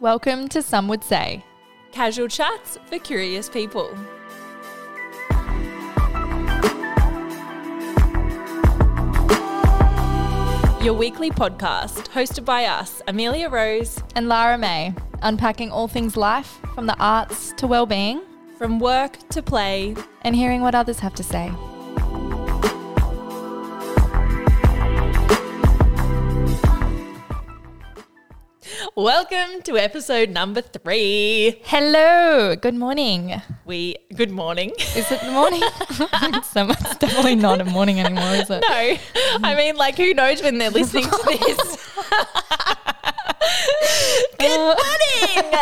Welcome to Some Would Say. Casual chats for curious people. Your weekly podcast, hosted by us, Amelia Rose, And Lara May, unpacking all things life from the arts to well-being from work to play. and hearing what others have to say. Welcome to episode number three. Hello, good morning. We good morning. Is it the morning? it's, so- it's definitely not a morning anymore, is it? No, I mean, like, who knows when they're listening to this? good uh, morning.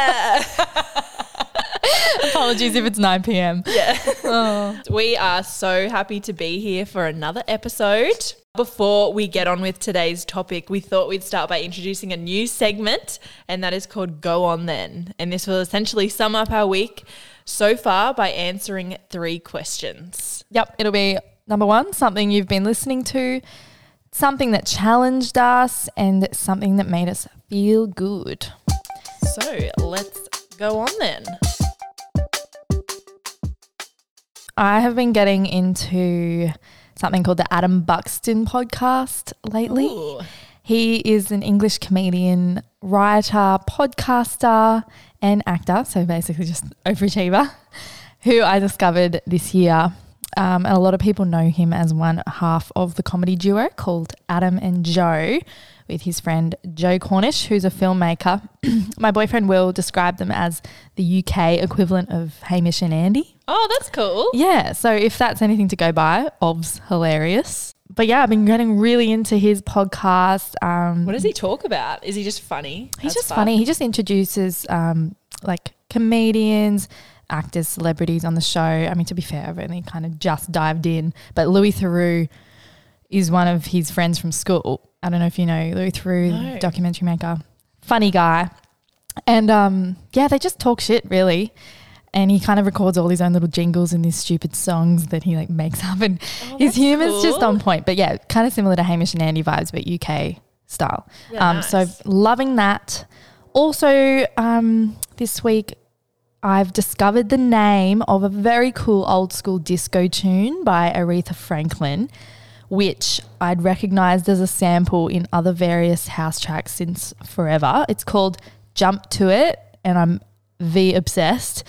Apologies if it's 9 p.m. yeah. Oh. We are so happy to be here for another episode. Before we get on with today's topic, we thought we'd start by introducing a new segment, and that is called Go On Then. And this will essentially sum up our week so far by answering three questions. Yep, it'll be number one, something you've been listening to, something that challenged us, and something that made us feel good. So let's go on then. I have been getting into something called the Adam Buxton podcast lately. Ooh. He is an English comedian, writer, podcaster, and actor. So basically, just overachiever, who I discovered this year. Um, and a lot of people know him as one half of the comedy duo called Adam and Joe, with his friend Joe Cornish, who's a filmmaker. My boyfriend will describe them as the UK equivalent of Hamish and Andy. Oh, that's cool. Yeah, so if that's anything to go by, Ob's hilarious. But yeah, I've been getting really into his podcast. Um, What does he talk about? Is he just funny? He's That's just fun. funny. He just introduces um, like comedians, actors, celebrities on the show. I mean, to be fair, I've only kind of just dived in. But Louis Theroux is one of his friends from school. I don't know if you know Louis Theroux, No. documentary maker, funny guy. And um, yeah, they just talk shit really. And he kind of records all his own little jingles and these stupid songs that he like makes up, and Oh, his humor's just on point. But yeah, kind of similar to Hamish and Andy vibes, but UK style. Yeah, um, So loving that. Also, um, this week I've discovered the name of a very cool old school disco tune by Aretha Franklin, which I'd recognized as a sample in other various house tracks since forever. It's called Jump to It, and I'm V obsessed.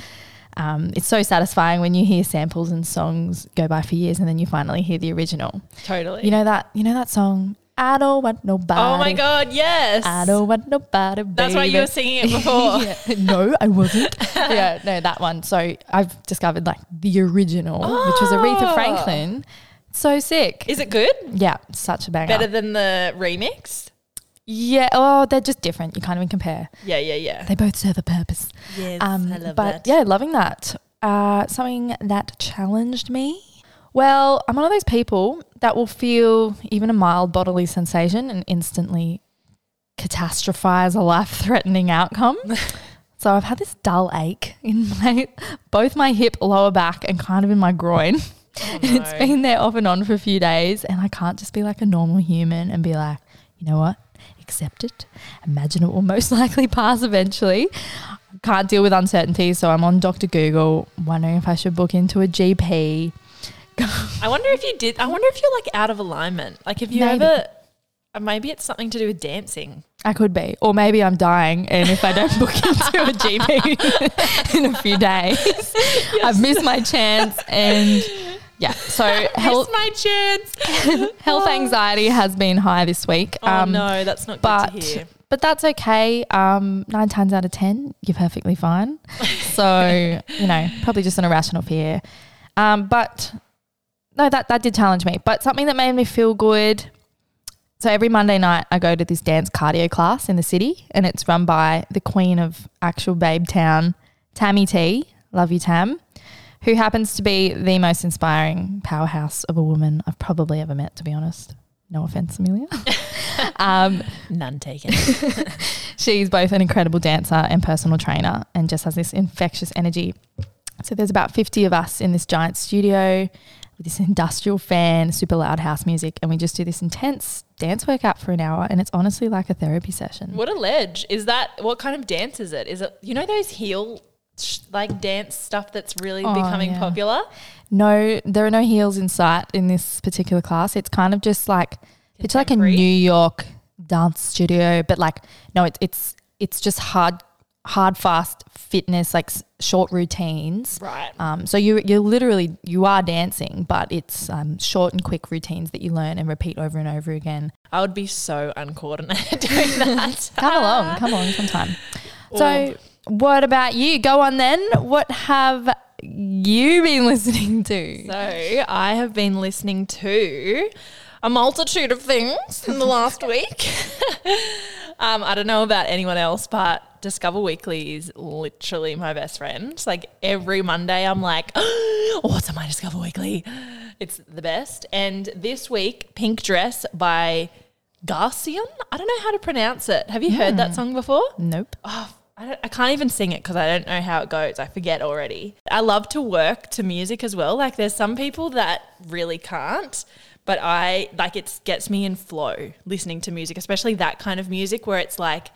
Um, it's so satisfying when you hear samples and songs go by for years and then you finally hear the original. Totally. You know that you know that song, I don't want nobody. oh my God, yes. I don't want nobody. That's why you were singing it before. Yeah. No, I wasn't. yeah, no, that one. So I've discovered like the original, which was Aretha Oh. Franklin. So sick. Is it good? yeah, such a banger. Better than the remix? yeah. Oh, they're just different. You can't even compare. Yeah, yeah, yeah. They both serve a purpose. Yes, Um, I love but that. yeah, loving that. Uh, something that challenged me. Well, I'm one of those people that will feel even a mild bodily sensation and instantly catastrophize a life-threatening outcome. so I've had this dull ache in my both my hip, lower back, and kind of in my groin. Oh, It's no. been there off and on for a few days, and I can't just be like a normal human and be like, you know what, accept it. Imagine it will most likely pass eventually. Can't deal with uncertainty, so I'm on Dr. Google, wondering if I should book into a GP. I wonder if you did. I wonder if you're like out of alignment. Like, if you Maybe. ever. uh, Maybe it's something to do with dancing. I could be, or maybe I'm dying, and if I don't book into a GP in a few days, I've missed my chance. And yeah, so health, my chance. health anxiety has been high this week. Oh no, that's not good but to hear. but that's okay. Um, nine times out of ten, you're perfectly fine. So you know, probably just an irrational fear. Um, but no, that that did challenge me. But something that made me feel good. So every Monday night, I go to this dance cardio class in the city, and it's run by the queen of actual Babe Town, Tammy T. Love you, Tam. Who happens to be the most inspiring powerhouse of a woman I've probably ever met, to be honest. No offense, Amelia. um, None taken. She's both an incredible dancer and personal trainer and just has this infectious energy. So there's about 50 of us in this giant studio. with this industrial fan, super loud house music, and we just do this intense dance workout for an hour. And it's honestly like a therapy session. What a ledge. Is that what kind of dance is it? Is it you know those heel sh- like dance stuff that's really Oh, becoming yeah. popular? No, there are no heels in sight in this particular class. It's kind of just like it's like a New York dance studio, but like no, it's it's it's just hard, hard, fast fitness, like s- short routines. Right. Um, so you you're literally you are dancing, but it's um, short and quick routines that you learn and repeat over and over again. I would be so uncoordinated doing that. Come along, come along sometime. So, what about you? Go on then. What have you been listening to? So I have been listening to a multitude of things in the last week. um, I don't know about anyone else, but Discover Weekly is literally my best friend. Like every Monday, I'm like, oh, what's on my Discover Weekly? It's the best. And this week, Pink Dress by Garcian. I don't know how to pronounce it. Have you heard that song before? Nope. Oh, I, don't, I can't even sing it because I don't know how it goes. I forget already. I love to work to music as well. Like there's some people that really can't, but I like it gets me in flow listening to music, especially that kind of music where it's like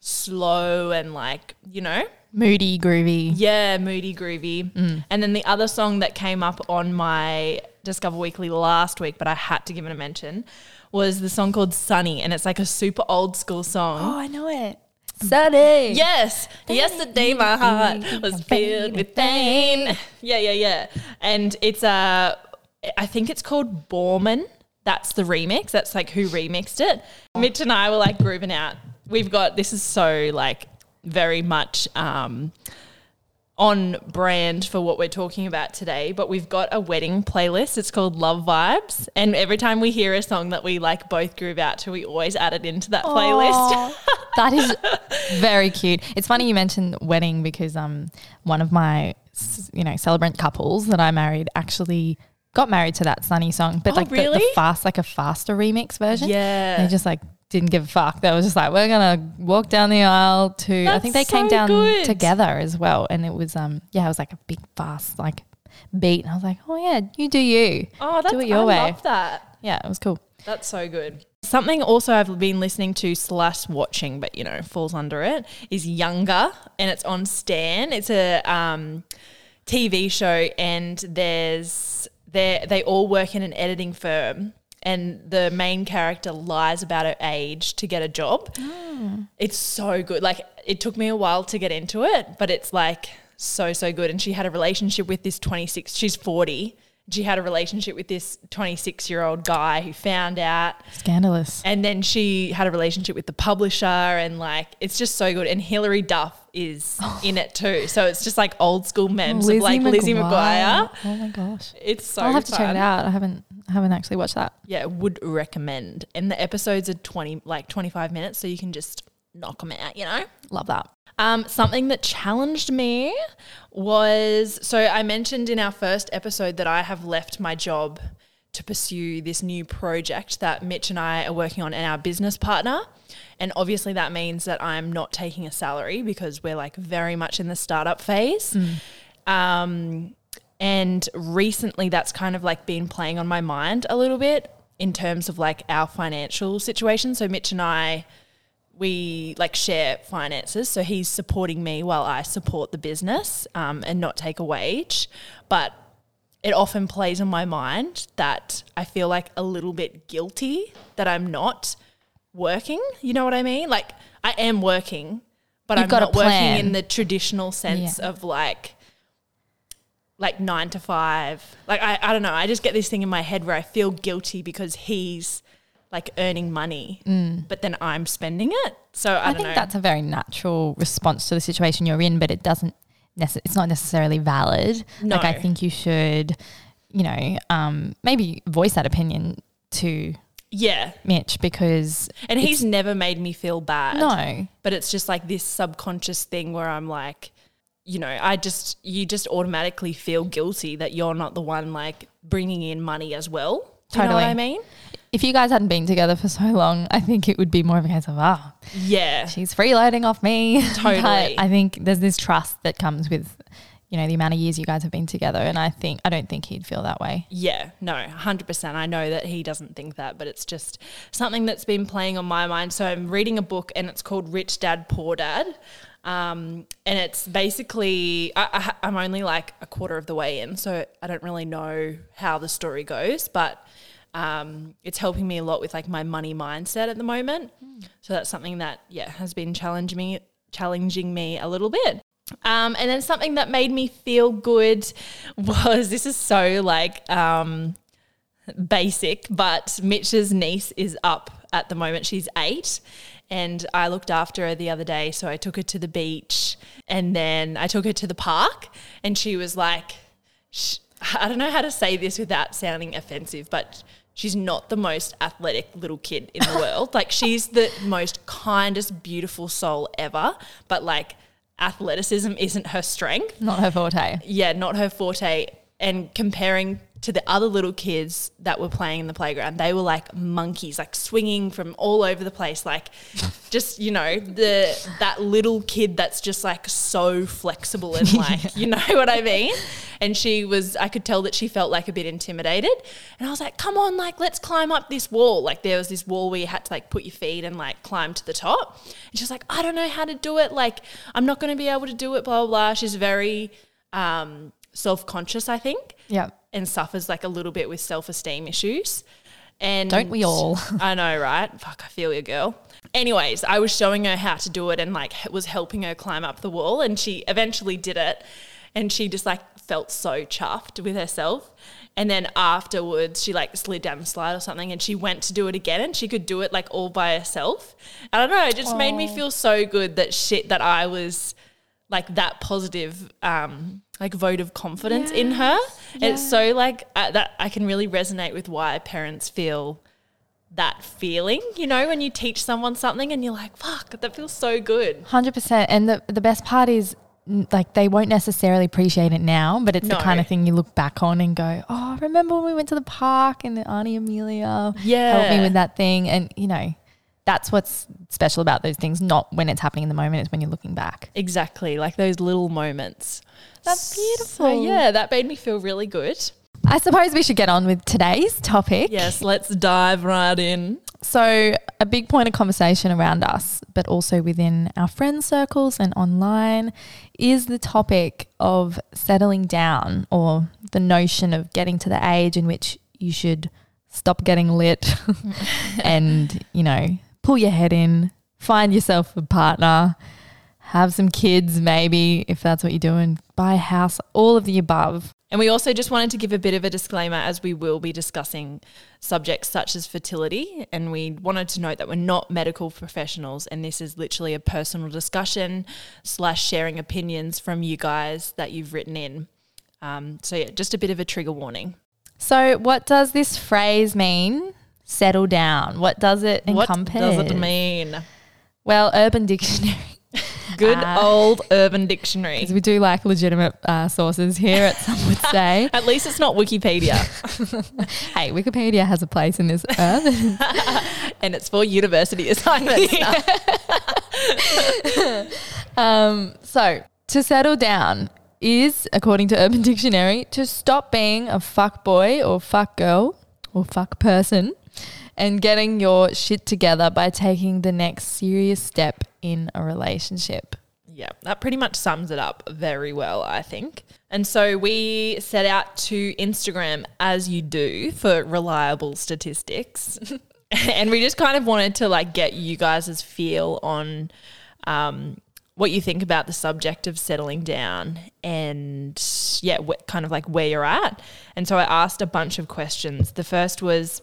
slow and like, you know, Moody, groovy. yeah, moody, groovy. Mm. And then the other song that came up on my Discover Weekly last week, but I had to give it a mention, was the song called Sunny. And it's like a super old school song. Oh, I know it. Sunny. Yes. Yesterday my heart was filled with pain. Yeah, yeah, yeah. And it's uh I think it's called Borman. That's the remix. That's like who remixed it. Mitch and I were like grooving out. We've got this is so like very much um on brand for what we're talking about today, but we've got a wedding playlist. It's called Love Vibes. And every time we hear a song that we like both groove out to, we always add it into that playlist. That is very cute. It's funny you mentioned wedding because um one of my you know celebrant couples that I married actually got married to that Sunny song, but Oh, like the, the fast like a faster remix version. Yeah. they just like didn't give a fuck. They were just like we're gonna walk down the aisle to. That's I think they came down good. together as well, and it was um yeah it was like a big fast like beat, and I was like oh yeah you do you. Oh, that's do it your I way. love that. Yeah, it was cool. That's so good. Something also I've been listening to slash watching, but you know, falls under it, is Younger, and it's on Stan. It's a um, TV show, and there's they they all work in an editing firm, and the main character lies about her age to get a job. It's so good. Like it took me a while to get into it, but it's like so so good. And she had a relationship with this 26. She's 40. She had a relationship with this 26 year old guy who found out, Scandalous. and then she had a relationship with the publisher, and like it's just so good. And Hilary Duff is oh. in it too, so it's just like old school memes of like Lizzie McGuire. Oh my gosh. It's so I'll have to check it out. I haven't I haven't actually watched that. Yeah, would recommend. And the episodes are 20 like 25 minutes, so you can just knock them out. You know. Love that. Um, something that challenged me was so I mentioned in our first episode that I have left my job to pursue this new project that Mitch and I are working on and our business partner. And obviously that means that I'm not taking a salary because we're like very much in the startup phase. Um, and recently that's kind of like been playing on my mind a little bit in terms of like our financial situation. So Mitch and I we like share finances. So he's supporting me while I support the business um, and not take a wage. But it often plays on my mind that I feel like a little bit guilty that I'm not working. You know what I mean? Like I am working, but You've I'm not working in the traditional sense Yeah. of like like nine to five. Like I, I don't know. I just get this thing in my head where I feel guilty because he's like earning money, but then I'm spending it. So I, I, think know. that's a very natural response to the situation you're in, but it doesn't. Nece- it's not necessarily valid. Like I think you should, you know, um, maybe voice that opinion to yeah. Mitch because And he's never made me feel bad. no, But it's just like this subconscious thing where I'm like, you know, I just, you just automatically feel guilty that you're not the one like bringing in money as well. Do you know what Totally. I mean? if you guys hadn't been together for so long, I think it would be more of a case of ah, Yeah. she's freeloading off me. Totally. but I think there's this trust that comes with, you know, the amount of years you guys have been together. And I think, I don't think he'd feel that way. Yeah, no, 100%. I know that he doesn't think that, but it's just something that's been playing on my mind. So I'm reading a book and it's called Rich Dad, Poor Dad. Um, and it's basically, I, I, I'm only like a quarter of the way in, so I don't really know how the story goes, but um, it's helping me a lot with like my money mindset at the moment. So that's something that, yeah, has been challenging me, challenging me a little bit. Um, and then something that made me feel good was this is so like um, basic, but Mitch's niece is up at the moment. She's eight. And I looked after her the other day. So I took her to the beach and then I took her to the park. And she was like, I don't know how to say this without sounding offensive, but she's not the most athletic little kid in the world. Like, she's the most kindest, beautiful soul ever. But like, athleticism isn't her strength. Not her forte. Yeah, not her forte. And comparing to the other little kids that were playing in the playground, they were like monkeys, like swinging from all over the place, like just you know the that little kid that's just like so flexible and like you know what I mean. And she was, I could tell that she felt like a bit intimidated. And I was like, come on, like let's climb up this wall. Like there was this wall where you had to like put your feet and like climb to the top. And she was like, I don't know how to do it. Like I'm not going to be able to do it. Blah blah. blah. She's very um, self conscious, I think Yeah. And suffers like a little bit with self esteem issues. And Don't we all? I know, right? Fuck, I feel you, girl. Anyways, I was showing her how to do it and like was helping her climb up the wall, and she eventually did it. And she just like felt so chuffed with herself. And then afterwards, she like slid down the slide or something, and she went to do it again, and she could do it like all by herself. I don't know, it just made me feel so good that shit that I was like that positive um like vote of confidence in her it's so like uh, that i can really resonate with why parents feel that feeling you know when you teach someone something and you're like fuck that feels so good Hundred percent. And the the best part is, like, they won't necessarily appreciate it now, but it's No. the kind of thing you look back on and go, "Oh, remember when we went to the park and Auntie Amelia yeah. helped me with that thing?" And you know, that's what's special about those things. Not when it's happening in the moment; it's when you're looking back. exactly like those little moments That's So beautiful. yeah that made me feel really good I suppose we should get on with today's topic. yes let's dive right in So, a big point of conversation around us, but also within our friend circles and online, is the topic of settling down or the notion of getting to the age in which you should stop getting lit and, you know, pull your head in, find yourself a partner, have some kids, maybe, if that's what you're doing, buy a house, all of the above. And we also just wanted to give a bit of a disclaimer as we will be discussing subjects such as fertility. And we wanted to note that we're not medical professionals and this is literally a personal discussion slash sharing opinions from you guys that you've written in. Um, so, yeah, just a bit of a trigger warning. So, what does this phrase mean? Settle down. What does it encompass? What does it mean? Well, Urban Dictionary. Good Ah. old Urban Dictionary. Because we do like legitimate uh, sources here, at some would say. At least it's not Wikipedia hey, Wikipedia has a place in this earth. and it's for university assignments. um, so, to settle down is, according to Urban Dictionary, to stop being a fuck boy or fuck girl or fuck person and getting your shit together by taking the next serious step in a relationship. Yeah, that pretty much sums it up very well, I think. And so we set out to Instagram as you do for reliable statistics. and we just kind of wanted to like get you guys' feel on um, what you think about the subject of settling down and yeah, wh- kind of like where you're at. And so I asked a bunch of questions. The first was,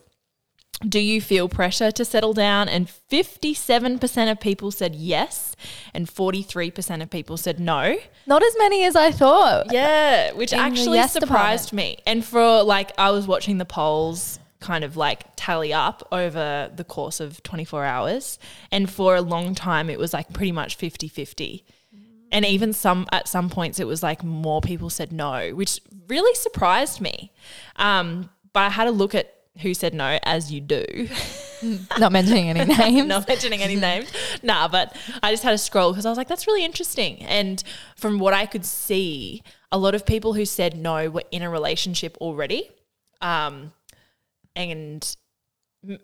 do you feel pressure to settle down? And 57% of people said yes, and 43% of people said no. Not as many as I thought. Yeah, which In actually yes surprised me. And for like, I was watching the polls kind of like tally up over the course of 24 hours. And for a long time, it was like pretty much 50 50. And even some at some points, it was like more people said no, which really surprised me. Um, but I had a look at who said no, as you do. Not mentioning any names. not mentioning any names. Nah, but I just had a scroll because I was like, that's really interesting. And from what I could see, a lot of people who said no were in a relationship already. Um, and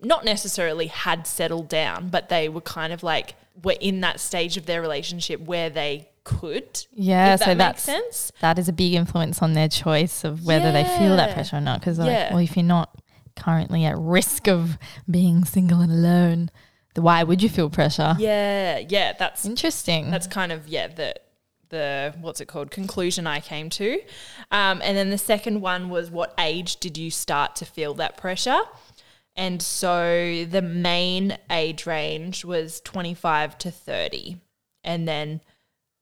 not necessarily had settled down, but they were kind of like were in that stage of their relationship where they could. Yeah, that so makes that's sense. that is a big influence on their choice of whether they feel that pressure or not. Because Yeah. well, if you're not currently at risk of being single and alone, why would you feel pressure? Yeah, yeah, that's Interesting. That's kind of yeah the the what's it called conclusion I came to, um, and then the second one was what age did you start to feel that pressure? And so the main age range was twenty five to thirty, and then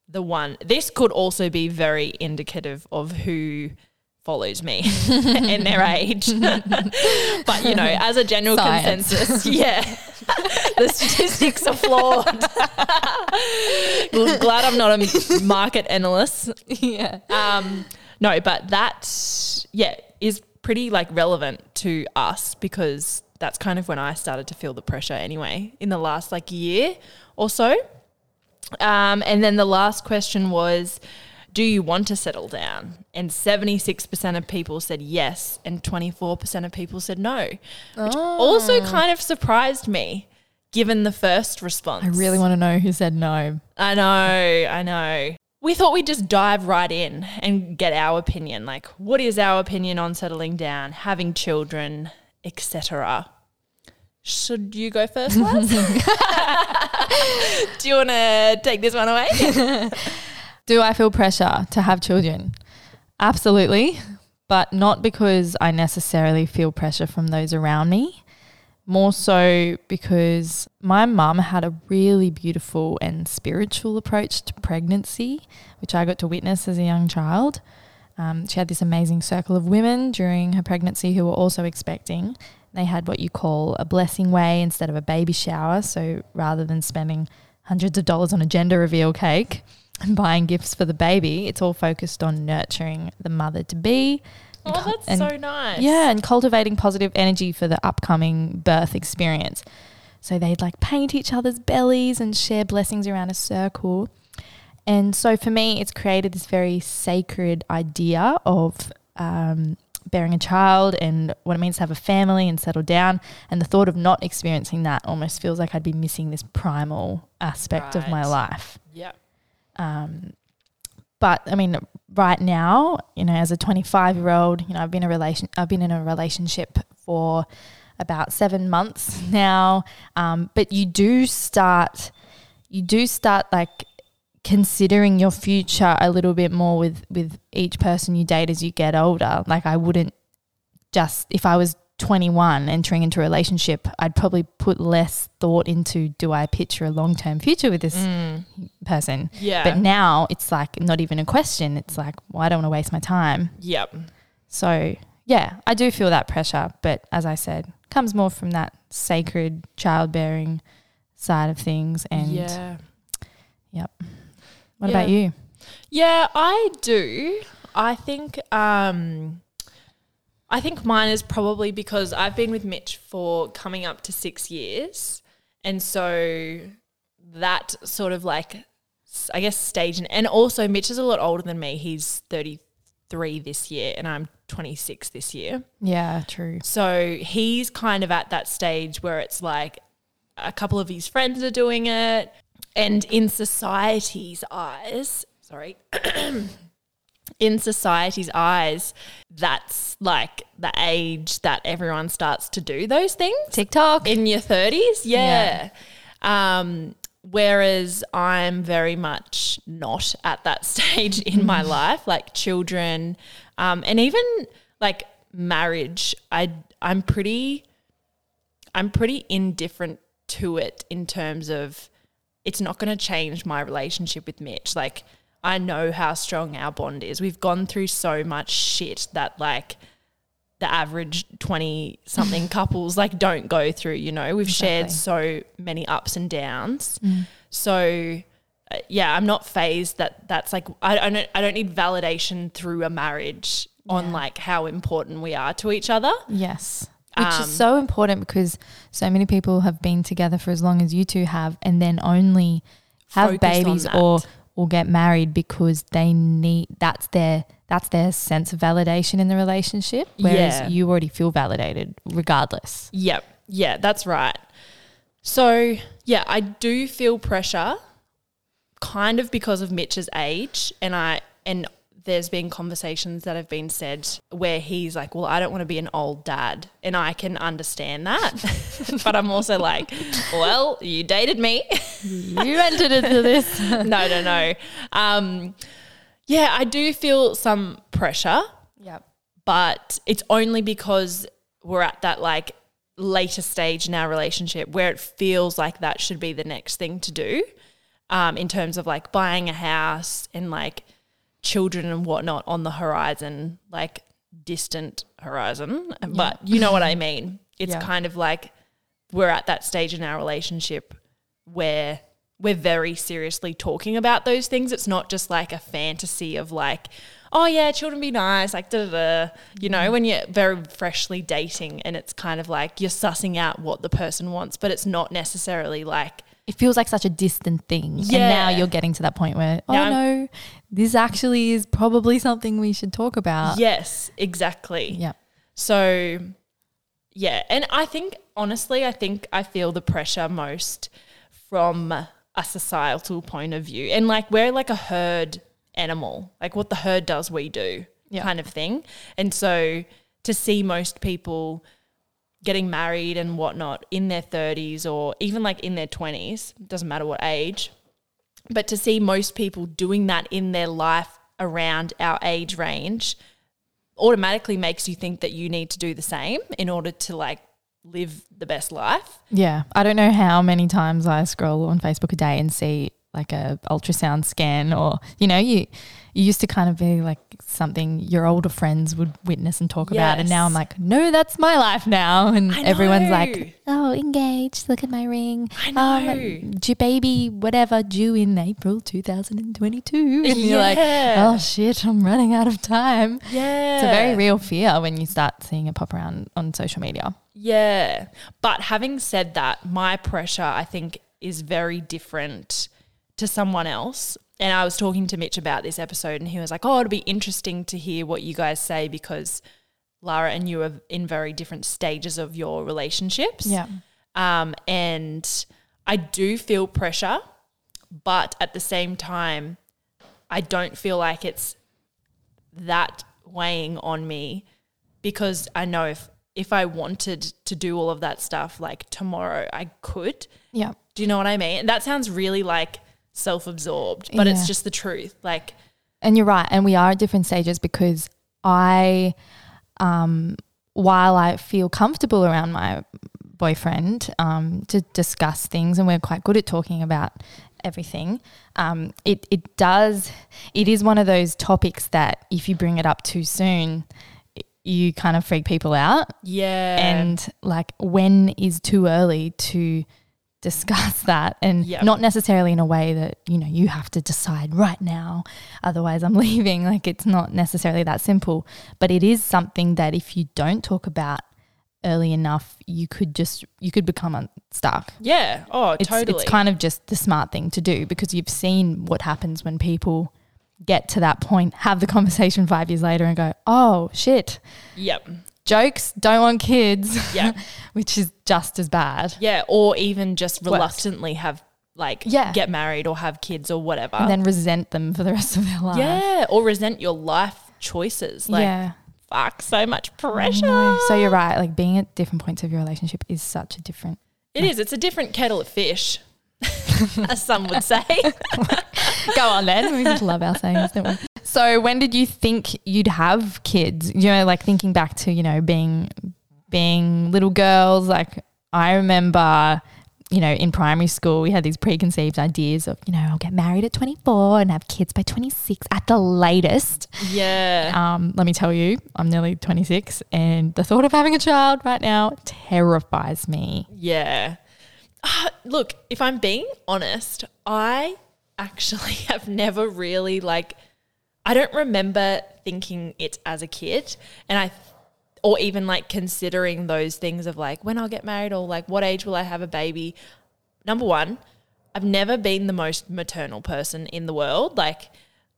the one this could also be very indicative of who follows me and their age. but you know, as a general Science. consensus, yeah, the statistics are flawed. Glad I'm not a market analyst. yeah. Um, no, but that yeah is pretty like relevant to us because that's kind of when I started to feel the pressure anyway in the last like year or so. Um, and then the last question was, do you want to settle down? And 76% of people said yes, and 24% of people said no, which also ah. kind of surprised me given the first response. I really want to know who said no. I know, I know. We thought we'd just dive right in and get our opinion. Like, what is our opinion on settling down, having children, etc.? Should you go first? Do you want to take this one away? Do I feel pressure to have children? Absolutely, but not because I necessarily feel pressure from those around me. More so because my mum had a really beautiful and spiritual approach to pregnancy, which I got to witness as a young child. Um, she had this amazing circle of women during her pregnancy who were also expecting. They had what you call a blessing way instead of a baby shower. So rather than spending hundreds of dollars on a gender reveal cake and buying gifts for the baby, it's all focused on nurturing the mother to be. oh, that's And- so nice. Yeah, and cultivating positive energy for the upcoming birth experience. So they'd like paint each other's bellies and share blessings around a circle. And so for me, it's created this very sacred idea of um, bearing a child and what it means to have a family and settle down. And the thought of not experiencing that almost feels like I'd be missing this primal aspect of my life. Yeah. Um, but I mean, right now, you know, as a 25 year old, you know, I've been a relation, I've been in a relationship for about seven months now. Um, but you do start, you do start like considering your future a little bit more with with each person you date as you get older. Like I wouldn't just if I was 21 entering into a relationship, I'd probably put less thought into do I picture a long term future with this person. Yeah. But now it's like not even a question. It's like, well, I don't want to waste my time. yep. So yeah, I do feel that pressure, but as I said, comes more from that sacred childbearing side of things. And yeah. Yep. What Yeah. about you? Yeah, I do. I think um I think mine is probably because I've been with Mitch for coming up to 6 years. And so that sort of like I guess stage and, and also Mitch is a lot older than me. He's 33 this year and I'm 26 this year. Yeah, true. So he's kind of at that stage where it's like a couple of his friends are doing it. And in society's eyes, sorry, in society's eyes, that's like the age that everyone starts to do those things TikTok. in your 30s. Yeah. Um, whereas I'm very much not at that stage in my life, like children, um, and even like marriage. I I'm pretty I'm pretty indifferent to it in terms of it's not going to change my relationship with Mitch. Like I know how strong our bond is. We've gone through so much shit that like the average 20 something couples like don't go through, you know. We've shared so many ups and downs. So uh, yeah, I'm not phased that that's like I, I don't I don't need validation through a marriage on like how important we are to each other. yes. Which Um, is so important because so many people have been together for as long as you two have and then only have babies or or get married because they need that's their that's their sense of validation in the relationship. Whereas Yeah. you already feel validated regardless. Yep. Yeah, that's right. So, yeah, I do feel pressure kind of because of Mitch's age and I and there's been conversations that have been said where he's like, "Well, I don't want to be an old dad." And I can understand that. but I'm also like, "Well, you dated me." you entered into this. no, no, no. Um, yeah, I do feel some pressure yep. but it's only because we're at that like later stage in our relationship where it feels like that should be the next thing to do um, in terms of like buying a house and like children and whatnot on the horizon, like distant horizon. But you know what I mean. It's Yeah. kind of like we're at that stage in our relationship where we're very seriously talking about those things. It's not just like a fantasy of like, oh yeah, children be nice, like da da da. You know, when you're very freshly dating and it's kind of like you're sussing out what the person wants, but it's not necessarily like It feels like such a distant thing. And now you're getting to that point where, oh Now I'm- no, this actually is probably something we should talk about. yes, exactly. Yeah. So, yeah. And I think, honestly, I think I feel the pressure most from a societal point of view. And like, we're like a herd animal, like what the herd does, we do Yeah. kind of thing. And so, to see most people getting married and whatnot in their 30s or even like in their 20s, doesn't matter what age, but to see most people doing that in their life around our age range automatically makes you think that you need to do the same in order to like live the best life. Yeah. I don't know how many times I scroll on Facebook a day and see like a ultrasound scan or you know, you you used to kind of be like something your older friends would witness and talk about and now I'm like, no, that's my life now and everyone's like, Oh, engaged, look at my ring. I Um, know. due baby, whatever, due in April two thousand and twenty two. And you're like, Yeah. Oh shit, I'm running out of time. Yeah. It's a very real fear when you start seeing it pop around on social media. Yeah. But having said that, my pressure, I think, is very different to someone else. And I was talking to Mitch about this episode, and he was like, Oh, it'd be interesting to hear what you guys say because Lara and you are in very different stages of your relationships. Um, and I do feel pressure, but at the same time, I don't feel like it's that weighing on me because I know if if I wanted to do all of that stuff like tomorrow, I could. Yeah. Do you know what I mean? And that sounds really like self-absorbed, but Yeah. it's just the truth. Like And you're right. And we are at different stages because I, um, while I feel comfortable around my boyfriend um, to discuss things, and we're quite good at talking about everything, um, it, it does, it is one of those topics that if you bring it up too soon, you kind of freak people out. yeah. and like when is too early to discuss that and Yep. not necessarily in a way that you know you have to decide right now otherwise i'm leaving like it's not necessarily that simple but it is something that if you don't talk about early enough you could just you could become unstuck yeah. Oh, it's, totally. it's kind of just the smart thing to do because you've seen what happens when people get to that point have the conversation five years later and go oh shit yep. Jokes don't want kids Yeah. which is just as bad Yeah. Or even just Worse. reluctantly have like Yeah. get married or have kids or whatever. and then resent them for the rest of their life yeah. Or resent your life choices. Like yeah fuck, so much pressure. so you're right like being at different points of your relationship is such a different It is. It's a different kettle of fish, as some would say. go on then we just love our sayings don't we so when did you think you'd have kids you know like thinking back to you know being being little girls like i remember you know in primary school we had these preconceived ideas of you know i'll get married at 24 and have kids by 26 at the latest yeah. Um, let me tell you, I'm nearly 26, and the thought of having a child right now terrifies me. Yeah. Ah, look, if I'm being honest, I actually have never really like I don't remember thinking it as a kid and I or even like considering those things of like when I'll get married or like what age will I have a baby. Number one, I've never been the most maternal person in the world. Like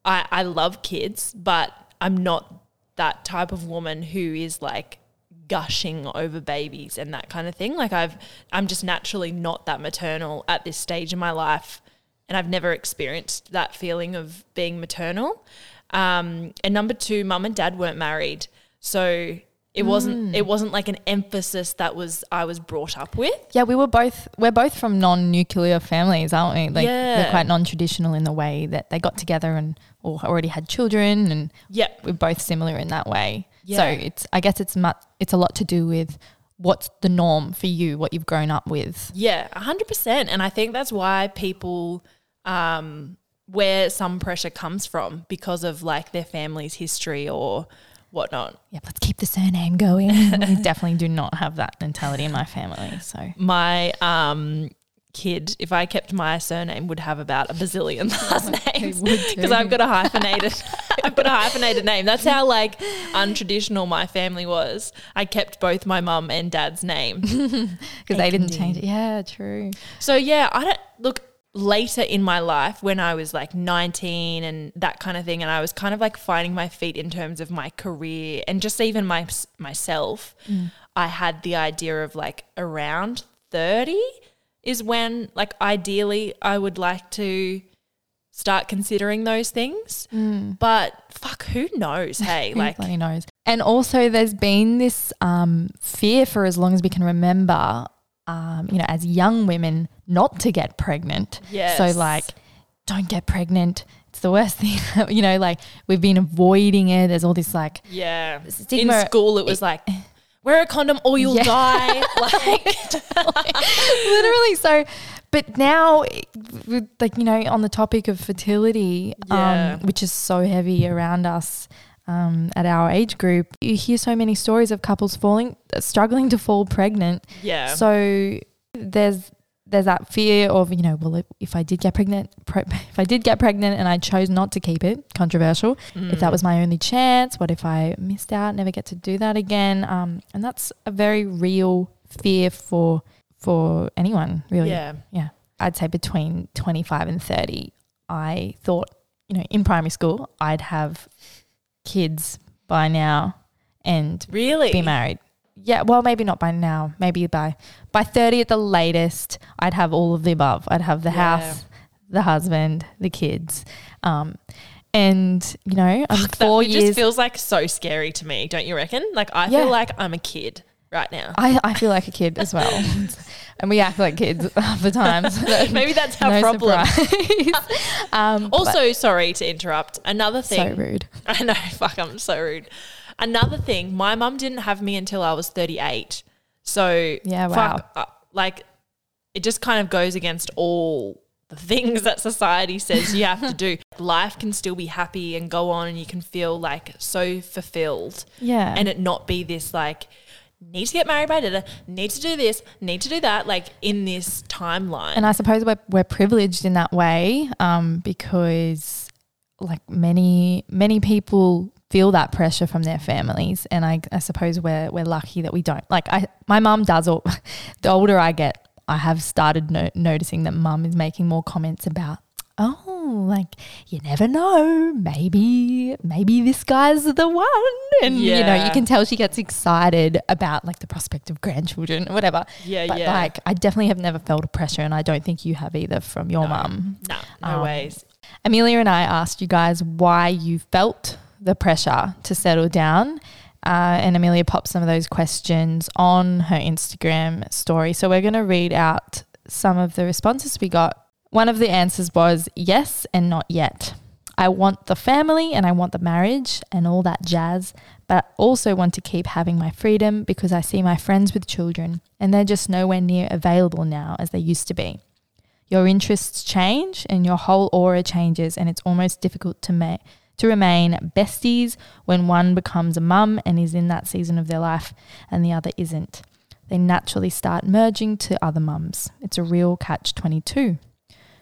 I, I love kids, but I'm not that type of woman who is like gushing over babies and that kind of thing. Like I've I'm just naturally not that maternal at this stage in my life and I've never experienced that feeling of being maternal. Um, and number two, mum and dad weren't married. So it wasn't it wasn't like an emphasis that was I was brought up with. Yeah, we were both we're both from non-nuclear families, aren't we? Like Yeah. they're quite non-traditional in the way that they got together and or already had children, and yeah. we're both similar in that way. So it's I guess it's mu- it's a lot to do with what's the norm for you, what you've grown up with. Yeah, hundred percent. And I think that's why people um where some pressure comes from because of like their family's history or whatnot. Yeah, let's keep the surname going. we definitely do not have that mentality in my family. So My um kid, if I kept my surname, would have about a bazillion last names because I've got a hyphenated. I've got a hyphenated name. That's how like untraditional my family was. I kept both my mum and dad's name. because they didn't change it. Yeah, true. So yeah, I don't look later in my life when I was like 19 and that kind of thing and I was kind of like finding my feet in terms of my career and just even my myself. I had the idea of like around 30 is when like ideally I would like to start considering those things. But fuck who knows, hey? Like who knows. And also, there's been this um, fear for as long as we can remember, um, you know, as young women, not to get pregnant. Yes. So, like, don't get pregnant. It's the worst thing. you know, like we've been avoiding it. There's all this like yeah. Stigma- in school it was like wear a condom or you'll Yeah. die. Like literally so but now like you know on the topic of fertility Yeah. um, which is so heavy around us um, at our age group you hear so many stories of couples falling struggling to fall pregnant. Yeah. so there's there's that fear of you know well if, I did get pregnant pre- if I did get pregnant and I chose not to keep it controversial. If that was my only chance what if I missed out never get to do that again? Um, and that's a very real fear for for anyone really. Yeah. yeah. I'd say between 25 and 30 I thought you know in primary school I'd have kids by now and Really? be married. Yeah, well, maybe not by now. Maybe by by thirty at the latest, I'd have all of the above. I'd have the Yeah. house, the husband, the kids, um, and you know, I'm That four just years. feels like so scary to me, don't you reckon? Like I Yeah. feel like I'm a kid right now. I, I feel like a kid as well, and we act like kids half the time. so that- Maybe that's our no problem. um, Also, sorry to interrupt. Another thing. so rude. I know, fuck, I'm so rude. Another thing, my mum didn't have me until I was 38. So, Yeah, fuck, uh, like, it just kind of goes against all the things that society says you have to do. Life can still be happy and go on, and you can feel like so fulfilled. Yeah, and it not be this like need to get married by da need to do this, need to do that, like in this timeline. And I suppose we're, we're privileged in that way um, because, like many many people feel that pressure from their families, and I, I suppose we're we're lucky that we don't. Like I, my mum does. All the older I get, I have started no- noticing that mum is making more comments about. Oh, like you never know. Maybe, maybe this guy's the one, and you know, you can tell she gets excited about like the prospect of grandchildren or whatever. yeah, But yeah. like, I definitely have never felt a pressure, and I don't think you have either from your No. mum. no, no um, ways. Amelia and I asked you guys why you felt the pressure to settle down. Uh, and Amelia popped some of those questions on her Instagram story. So we're going to read out some of the responses we got. One of the answers was yes and not yet. I want the family and I want the marriage and all that jazz, but I also want to keep having my freedom because I see my friends with children and they're just nowhere near available now as they used to be. Your interests change and your whole aura changes, and it's almost difficult to to remain besties when one becomes a mum and is in that season of their life and the other isn't. They naturally start merging to other mums. It's a real catch 22.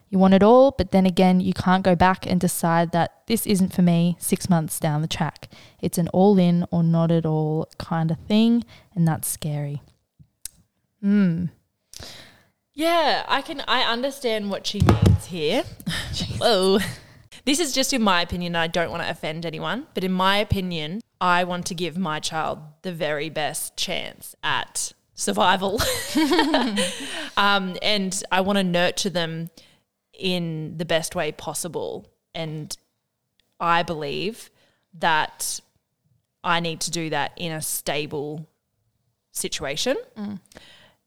You want it all, but then again, you can't go back and decide that this isn't for me six months down the track. It's an all in or not at all kind of thing, and that's scary. Mm. Yeah, I can. I understand what she means here. Whoa. This is just in my opinion. I don't want to offend anyone, but in my opinion, I want to give my child the very best chance at survival. um, and I want to nurture them in the best way possible. And I believe that I need to do that in a stable situation. Mm.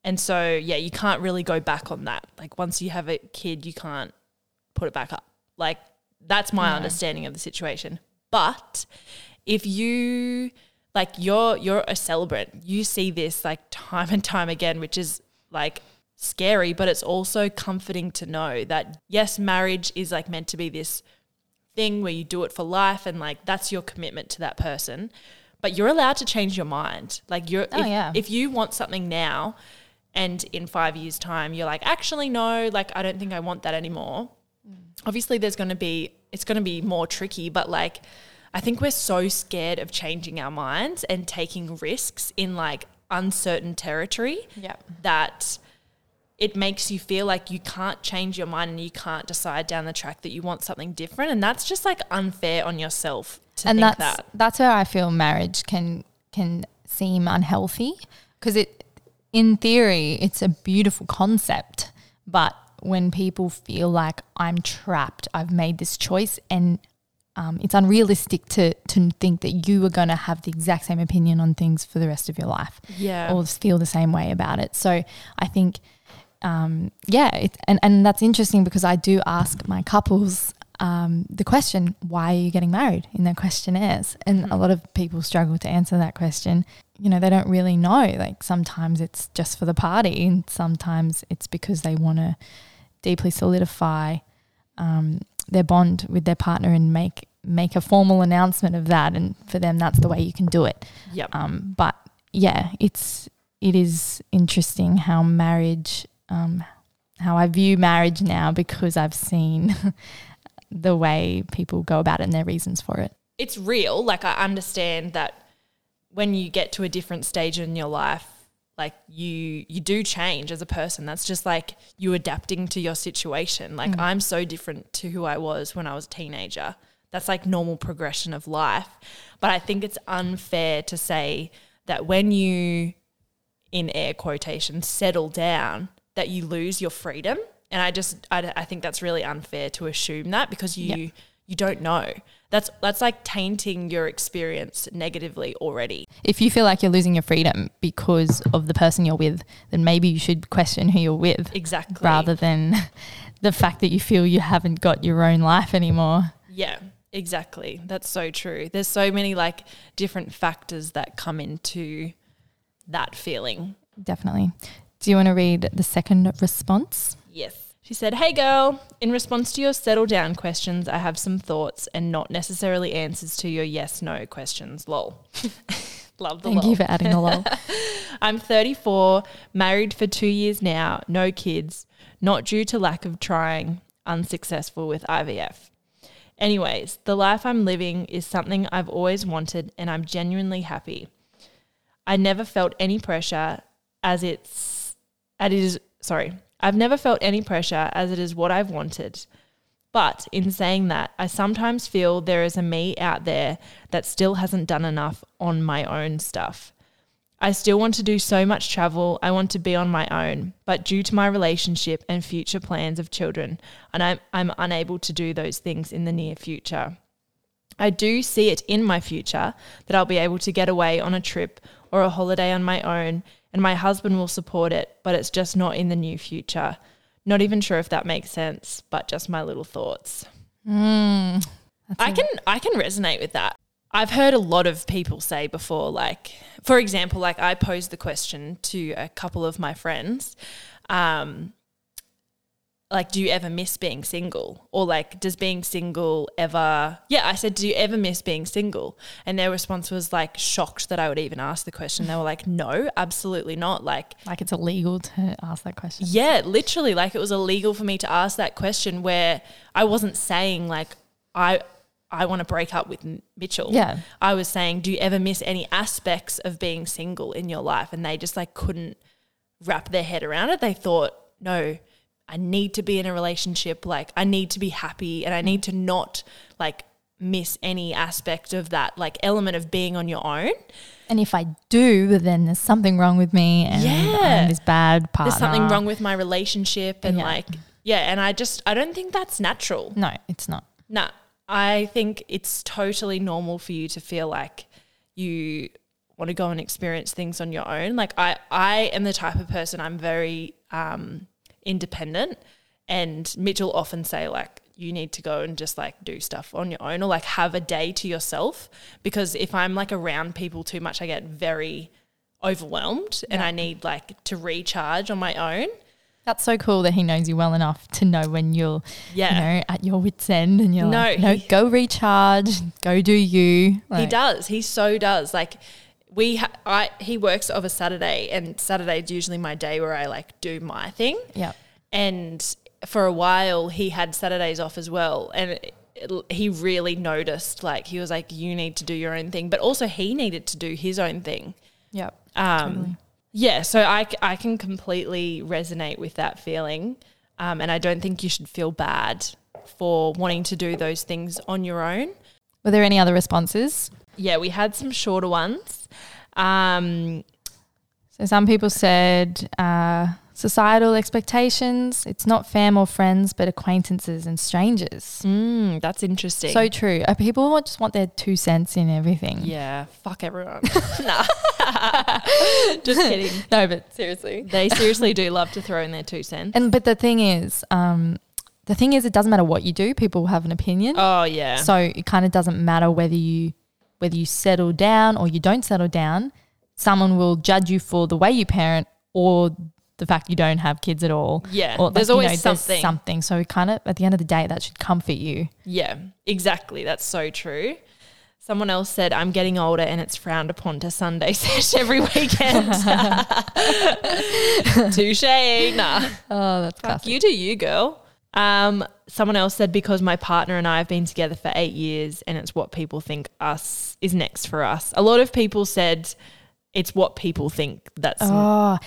And so, yeah, you can't really go back on that. Like, once you have a kid, you can't put it back up. Like, that's my No. understanding of the situation. But if you like you're you're a celebrant, you see this like time and time again, which is like scary, but it's also comforting to know that yes, marriage is like meant to be this thing where you do it for life and like that's your commitment to that person. But you're allowed to change your mind. Like you're Oh, if, yeah. if you want something now and in five years' time you're like, actually no, like I don't think I want that anymore. Mm. Obviously there's gonna be it's gonna be more tricky, but like I think we're so scared of changing our minds and taking risks in like uncertain territory Yep. that it makes you feel like you can't change your mind and you can't decide down the track that you want something different. And that's just like unfair on yourself to and think that's that. that's where I feel marriage can can seem unhealthy. Because it in theory it's a beautiful concept but when people feel like I'm trapped. I've made this choice and um, it's unrealistic to to think that you are going to have the exact same opinion on things for the rest of your life yeah. or feel the same way about it. So I think, um, yeah, it, and and that's interesting because I do ask my couples um, the question, "Why are you getting married?" in their questionnaires, and a lot of people struggle to answer that question. You know, they don't really know. Like sometimes it's just for the party, and sometimes it's because they want to deeply solidify um, their bond with their partner and make make a formal announcement of that. And for them, that's the way you can do it. yep Um, but yeah, it's it is interesting how marriage, um, how I view marriage now because I've seen the way people go about it and their reasons for it. it's real. Like I understand that when you get to a different stage in your life, like you you do change as a person. That's just like you adapting to your situation. Like I'm so different to who I was when I was a teenager. That's like normal progression of life. But I think it's unfair to say that when you in air quotations settle down that you lose your freedom. And i just i, I think that's really unfair to assume that because you Yep. you don't know. That's that's like tainting your experience negatively already. If you feel like you're losing your freedom because of the person you're with, then maybe you should question who you're with exactly. rather than the fact that you feel you haven't got your own life anymore. yeah exactly. That's so true. There's so many like different factors that come into that feeling. Definitely. Do you want to read the second response? Yes. She said, Hey girl, in response to your settle down questions, I have some thoughts and not necessarily answers to your yes no questions. Lol. Love the Thank lol. you for adding the lol. I'm 34, married for two years now, no kids, not due to lack of trying, unsuccessful with IVF. Anyways, the life I'm living is something I've always wanted and I'm genuinely happy. I never felt any pressure as it's it is sorry. I've never felt any pressure as it is what I've wanted. But in saying that, I sometimes feel there is a me out there that still hasn't done enough on my own stuff. I still want to do so much travel. I want to be on my own, but due to my relationship and future plans of children, and I'm, I'm unable to do those things in the near future. I do see it in my future that I'll be able to get away on a trip or a holiday on my own, and my husband will support it, but it's just not in the near future. Not even sure if that makes sense, but just my little thoughts. Mm, that's I a- can I can resonate with that. I've heard a lot of people say before, like for example, like I posed the question to a couple of my friends. Um, like, do you ever miss being single? Or like, does being single ever, yeah, I said, do you ever miss being single? And their response was like shocked that I would even ask the question. They were like, no, absolutely not. Like, Like it's illegal to ask that question. yeah, literally, like it was illegal for me to ask that question where I wasn't saying like I I want to break up with Mitchell. Yeah. I was saying, do you ever miss any aspects of being single in your life? And they just like couldn't wrap their head around it. They thought, no, I need to be in a relationship. Like I need to be happy, and I need to not like miss any aspect of that like element of being on your own. And if I do, then there's something wrong with me and Yeah. I'm this bad partner. There's something wrong with my relationship, and Yeah. like yeah, and I just I don't think that's natural. No, it's not. Nah, I think it's totally normal for you to feel like you want to go and experience things on your own. Like I, I am the type of person I'm very um, independent, and Mitch will often say like you need to go and just like do stuff on your own or like have a day to yourself because if I'm like around people too much, I get very overwhelmed and I need like to recharge on my own. That's so cool that he knows you well enough to know when you're, Yeah. you know, at your wits end and you're No, like, no, he- go recharge, go do you. He does. He so does. Like we, ha- I he works of a Saturday, and Saturday's usually my day where I like do my thing. Yeah. And for a while, he had Saturdays off as well, and it, it- he really noticed. Like he was like, "You need to do your own thing," but also he needed to do his own thing. Yeah. Um, Totally. Yeah, so I I can completely resonate with that feeling. Um, and I don't think you should feel bad for wanting to do those things on your own. Were there any other responses? Yeah, we had some shorter ones. Um, So some people said uh, societal expectations. It's not fam or friends, but acquaintances and strangers. mm, that's interesting. So true. Uh, People want- just want their two cents in everything. yeah, fuck everyone. nah, just kidding. No, but seriously. They seriously do love to throw in their two cents. And but the thing is, um, the thing is, it doesn't matter what you do. People have an opinion. Oh yeah, So it kind of doesn't matter whether you whether you settle down or you don't settle down. Someone will judge you for the way you parent or the fact you don't have kids at all. Yeah, Or there's you always something. something. So kind of at the end of the day, that should comfort you. yeah, exactly. That's so true. Someone else said, "I'm getting older, and it's frowned upon to Sunday sesh every weekend." Touche. Nah. Oh, that's Fuck you do you, girl. Um, someone else said because my partner and I have been together for eight years and it's what people think us is next for us. A lot of people said it's what people think that's Oh,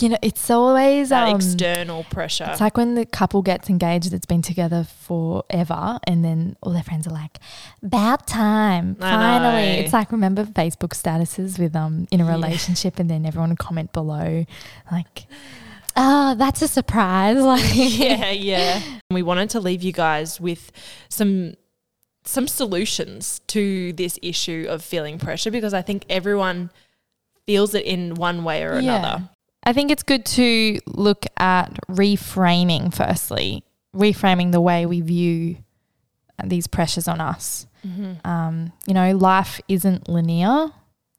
you know, it's always that um, external pressure. It's like when the couple gets engaged that's been together forever and then all their friends are like, about time, I finally. know. It's like, remember Facebook statuses with um in a Yeah. relationship and then everyone comment below like, oh, that's a surprise. Like, yeah, yeah. We wanted to leave you guys with some some solutions to this issue of feeling pressure because I think everyone feels it in one way or Yeah. another. I think it's good to look at reframing firstly, reframing the way we view these pressures on us. Um, you know, life isn't linear.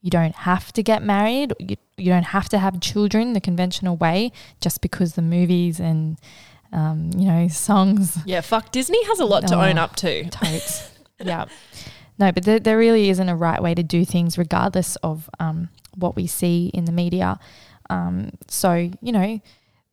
You don't have to get married. You, you don't have to have children the conventional way just because the movies and, um, you know, songs Yeah, fuck Disney has a lot to own Oh. up to. totes. yeah. No, but there, there really isn't a right way to do things, regardless of um, what we see in the media. Um, so, you know,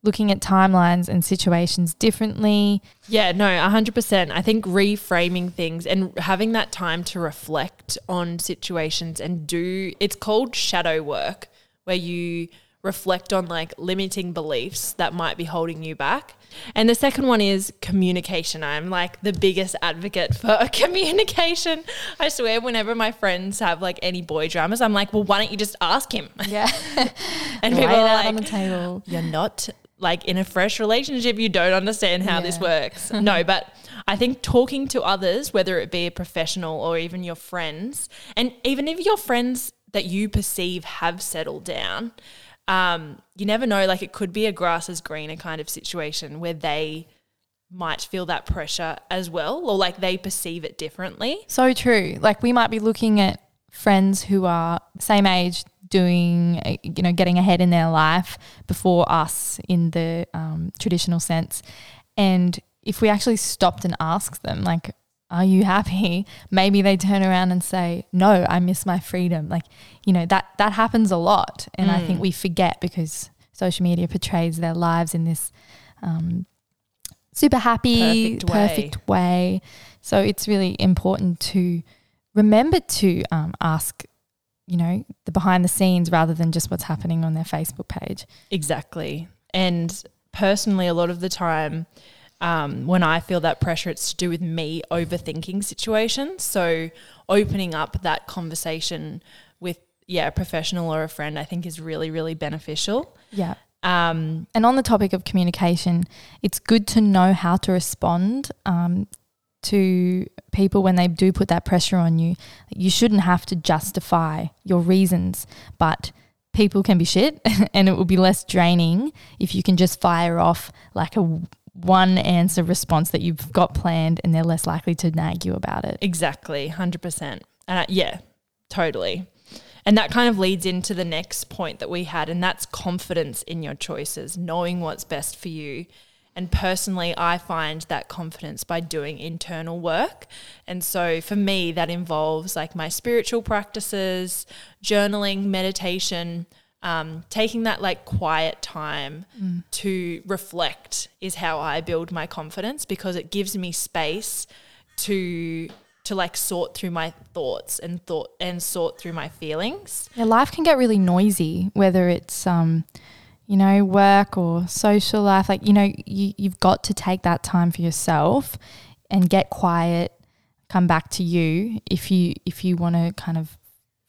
looking at timelines and situations differently. Yeah, no, 100%. I think reframing things and having that time to reflect on situations and do it's called shadow work where you reflect on like limiting beliefs that might be holding you back. And the second one is communication. I'm like the biggest advocate for communication. I swear whenever my friends have like any boy dramas, I'm like, "Well, why don't you just ask him?" Yeah. And people are like, on the table. you're not like in a fresh relationship, you don't understand how this works. no, but I think talking to others, whether it be a professional or even your friends, and even if your friends that you perceive have settled down, um, you never know. Like it could be a grass is greener kind of situation where they might feel that pressure as well, or like they perceive it differently. So true. Like we might be looking at friends who are same age doing you know getting ahead in their life before us in the um, traditional sense And if we actually stopped and asked them, like, are you happy? Maybe they turn around and say, no, I miss my freedom. Like, you know, that, that happens a lot. And I think we forget because social media portrays their lives in this um, super happy, Perfect way. perfect way. So it's really important to remember to um, ask, you know, the behind the scenes rather than just what's happening on their Facebook page. Exactly. And personally, a lot of the time, um, when I feel that pressure, it's to do with me overthinking situations. So opening up that conversation with, yeah, a professional or a friend, I think is really, really beneficial. Yeah. Um, And on the topic of communication, it's good to know how to respond um, to people when they do put that pressure on you. You shouldn't have to justify your reasons, but people can be shit and it will be less draining if you can just fire off like a one answer response that you've got planned and they're less likely to nag you about it. Exactly, 100%. And I, yeah, totally. And that kind of leads into the next point that we had, and that's confidence in your choices, knowing what's best for you. And personally, I find that confidence by doing internal work. And so for me, that involves like my spiritual practices, journaling, meditation, um, taking that like quiet time to reflect is how I build my confidence because it gives me space to to like sort through my thoughts and thought and sort through my feelings. Yeah, life can get really noisy, whether it's um, you know, work or social life. Like, you know, you, you've got to take that time for yourself and get quiet, come back to you if you if you want to kind of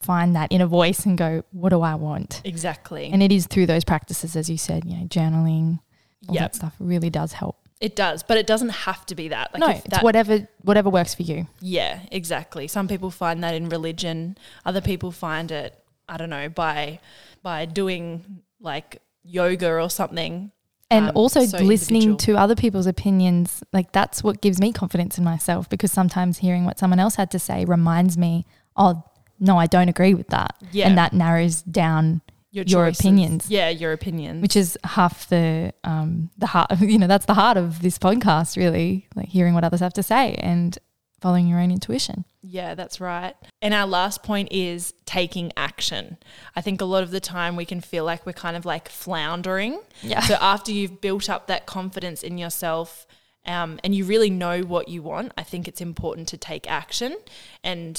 find that inner voice and go, what do I want? Exactly. And it is through those practices, as you said, you know, journaling, all Yep. that stuff really does help. it does, but it doesn't have to be that. Like no, if it's whatever whatever works for you. Yeah, exactly. Some people find that in religion. Other people find it, I don't know, by by doing like yoga or something. and Um, also so listening individual. to other people's opinions like that's what gives me confidence in myself because sometimes hearing what someone else had to say reminds me oh no i don't agree with that Yeah. and that narrows down your choices. opinions. Yeah, your opinions. which is half the um the heart you know that's the heart of this podcast really like hearing what others have to say and following your own intuition Yeah, that's right. And our last point is taking action. I think a lot of the time we can feel like we're kind of like floundering. Yeah. So after you've built up that confidence in yourself um, and you really know what you want, I think it's important to take action. And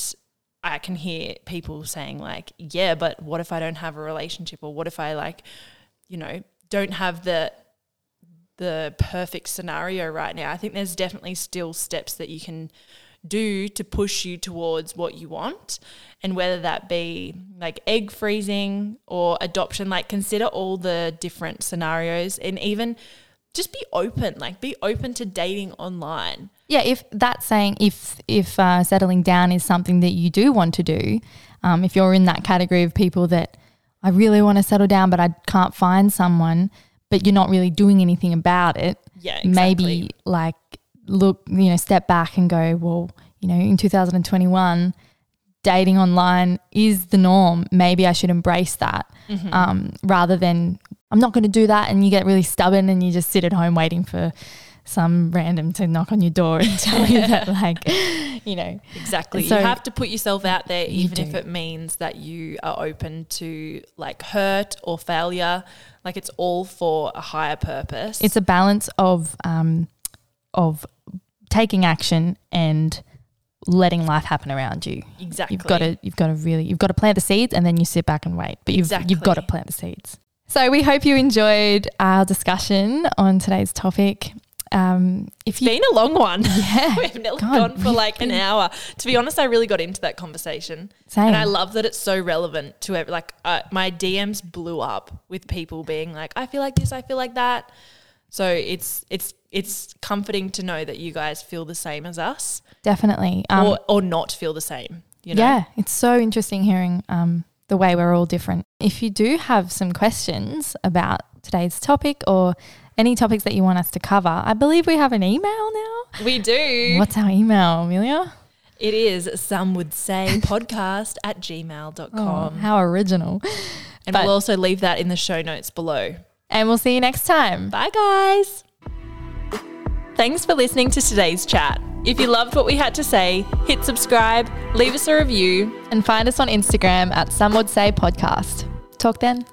I can hear people saying like, yeah, but what if I don't have a relationship or what if I like, you know, don't have the the perfect scenario right now. I think there's definitely still steps that you can do to push you towards what you want. And whether that be like egg freezing or adoption, like consider all the different scenarios and even just be open, like be open to dating online. Yeah if that's saying if if uh, settling down is something that you do want to do um, if you're in that category of people that i really want to settle down but i can't find someone but you're not really doing anything about it Yeah, exactly. maybe like look you know step back and go well you know in 2021 dating online is the norm maybe i should embrace that Mm-hmm. um, rather than i'm not going to do that and you get really stubborn and you just sit at home waiting for some random to knock on your door and tell you that like you know Exactly. So- you have to put yourself out there, even if it means that you are open to like hurt or failure. Like it's all for a higher purpose. it's a balance of um, of taking action and letting life happen around you exactly. You've got to you've got to really you've got to plant the seeds and then you sit back and wait. But you've you've got to plant the seeds. So we hope you enjoyed our discussion on today's topic. Um, if you been a long one. yeah, We've God, gone for like an hour. To be honest, I really got into that conversation, same. and I love that it's so relevant to ev- like uh, my DMs blew up with people being like, "I feel like this, I feel like that." So it's it's it's comforting to know that you guys feel the same as us, Definitely. Um, or or not feel the same. You know? Yeah, it's so interesting hearing um, the way we're all different. If you do have some questions about today's topic or any topics that you want us to cover, I believe we have an email now. we do. What's our email, Amelia? It is some would say podcast at Oh, gmail.com. how original. and but- we'll also leave that in the show notes below. And we'll see you next time. Bye, guys. Thanks for listening to today's chat. If you loved what we had to say, hit subscribe, leave us a review. And find us on Instagram at Some Would Say Podcast. Talk then.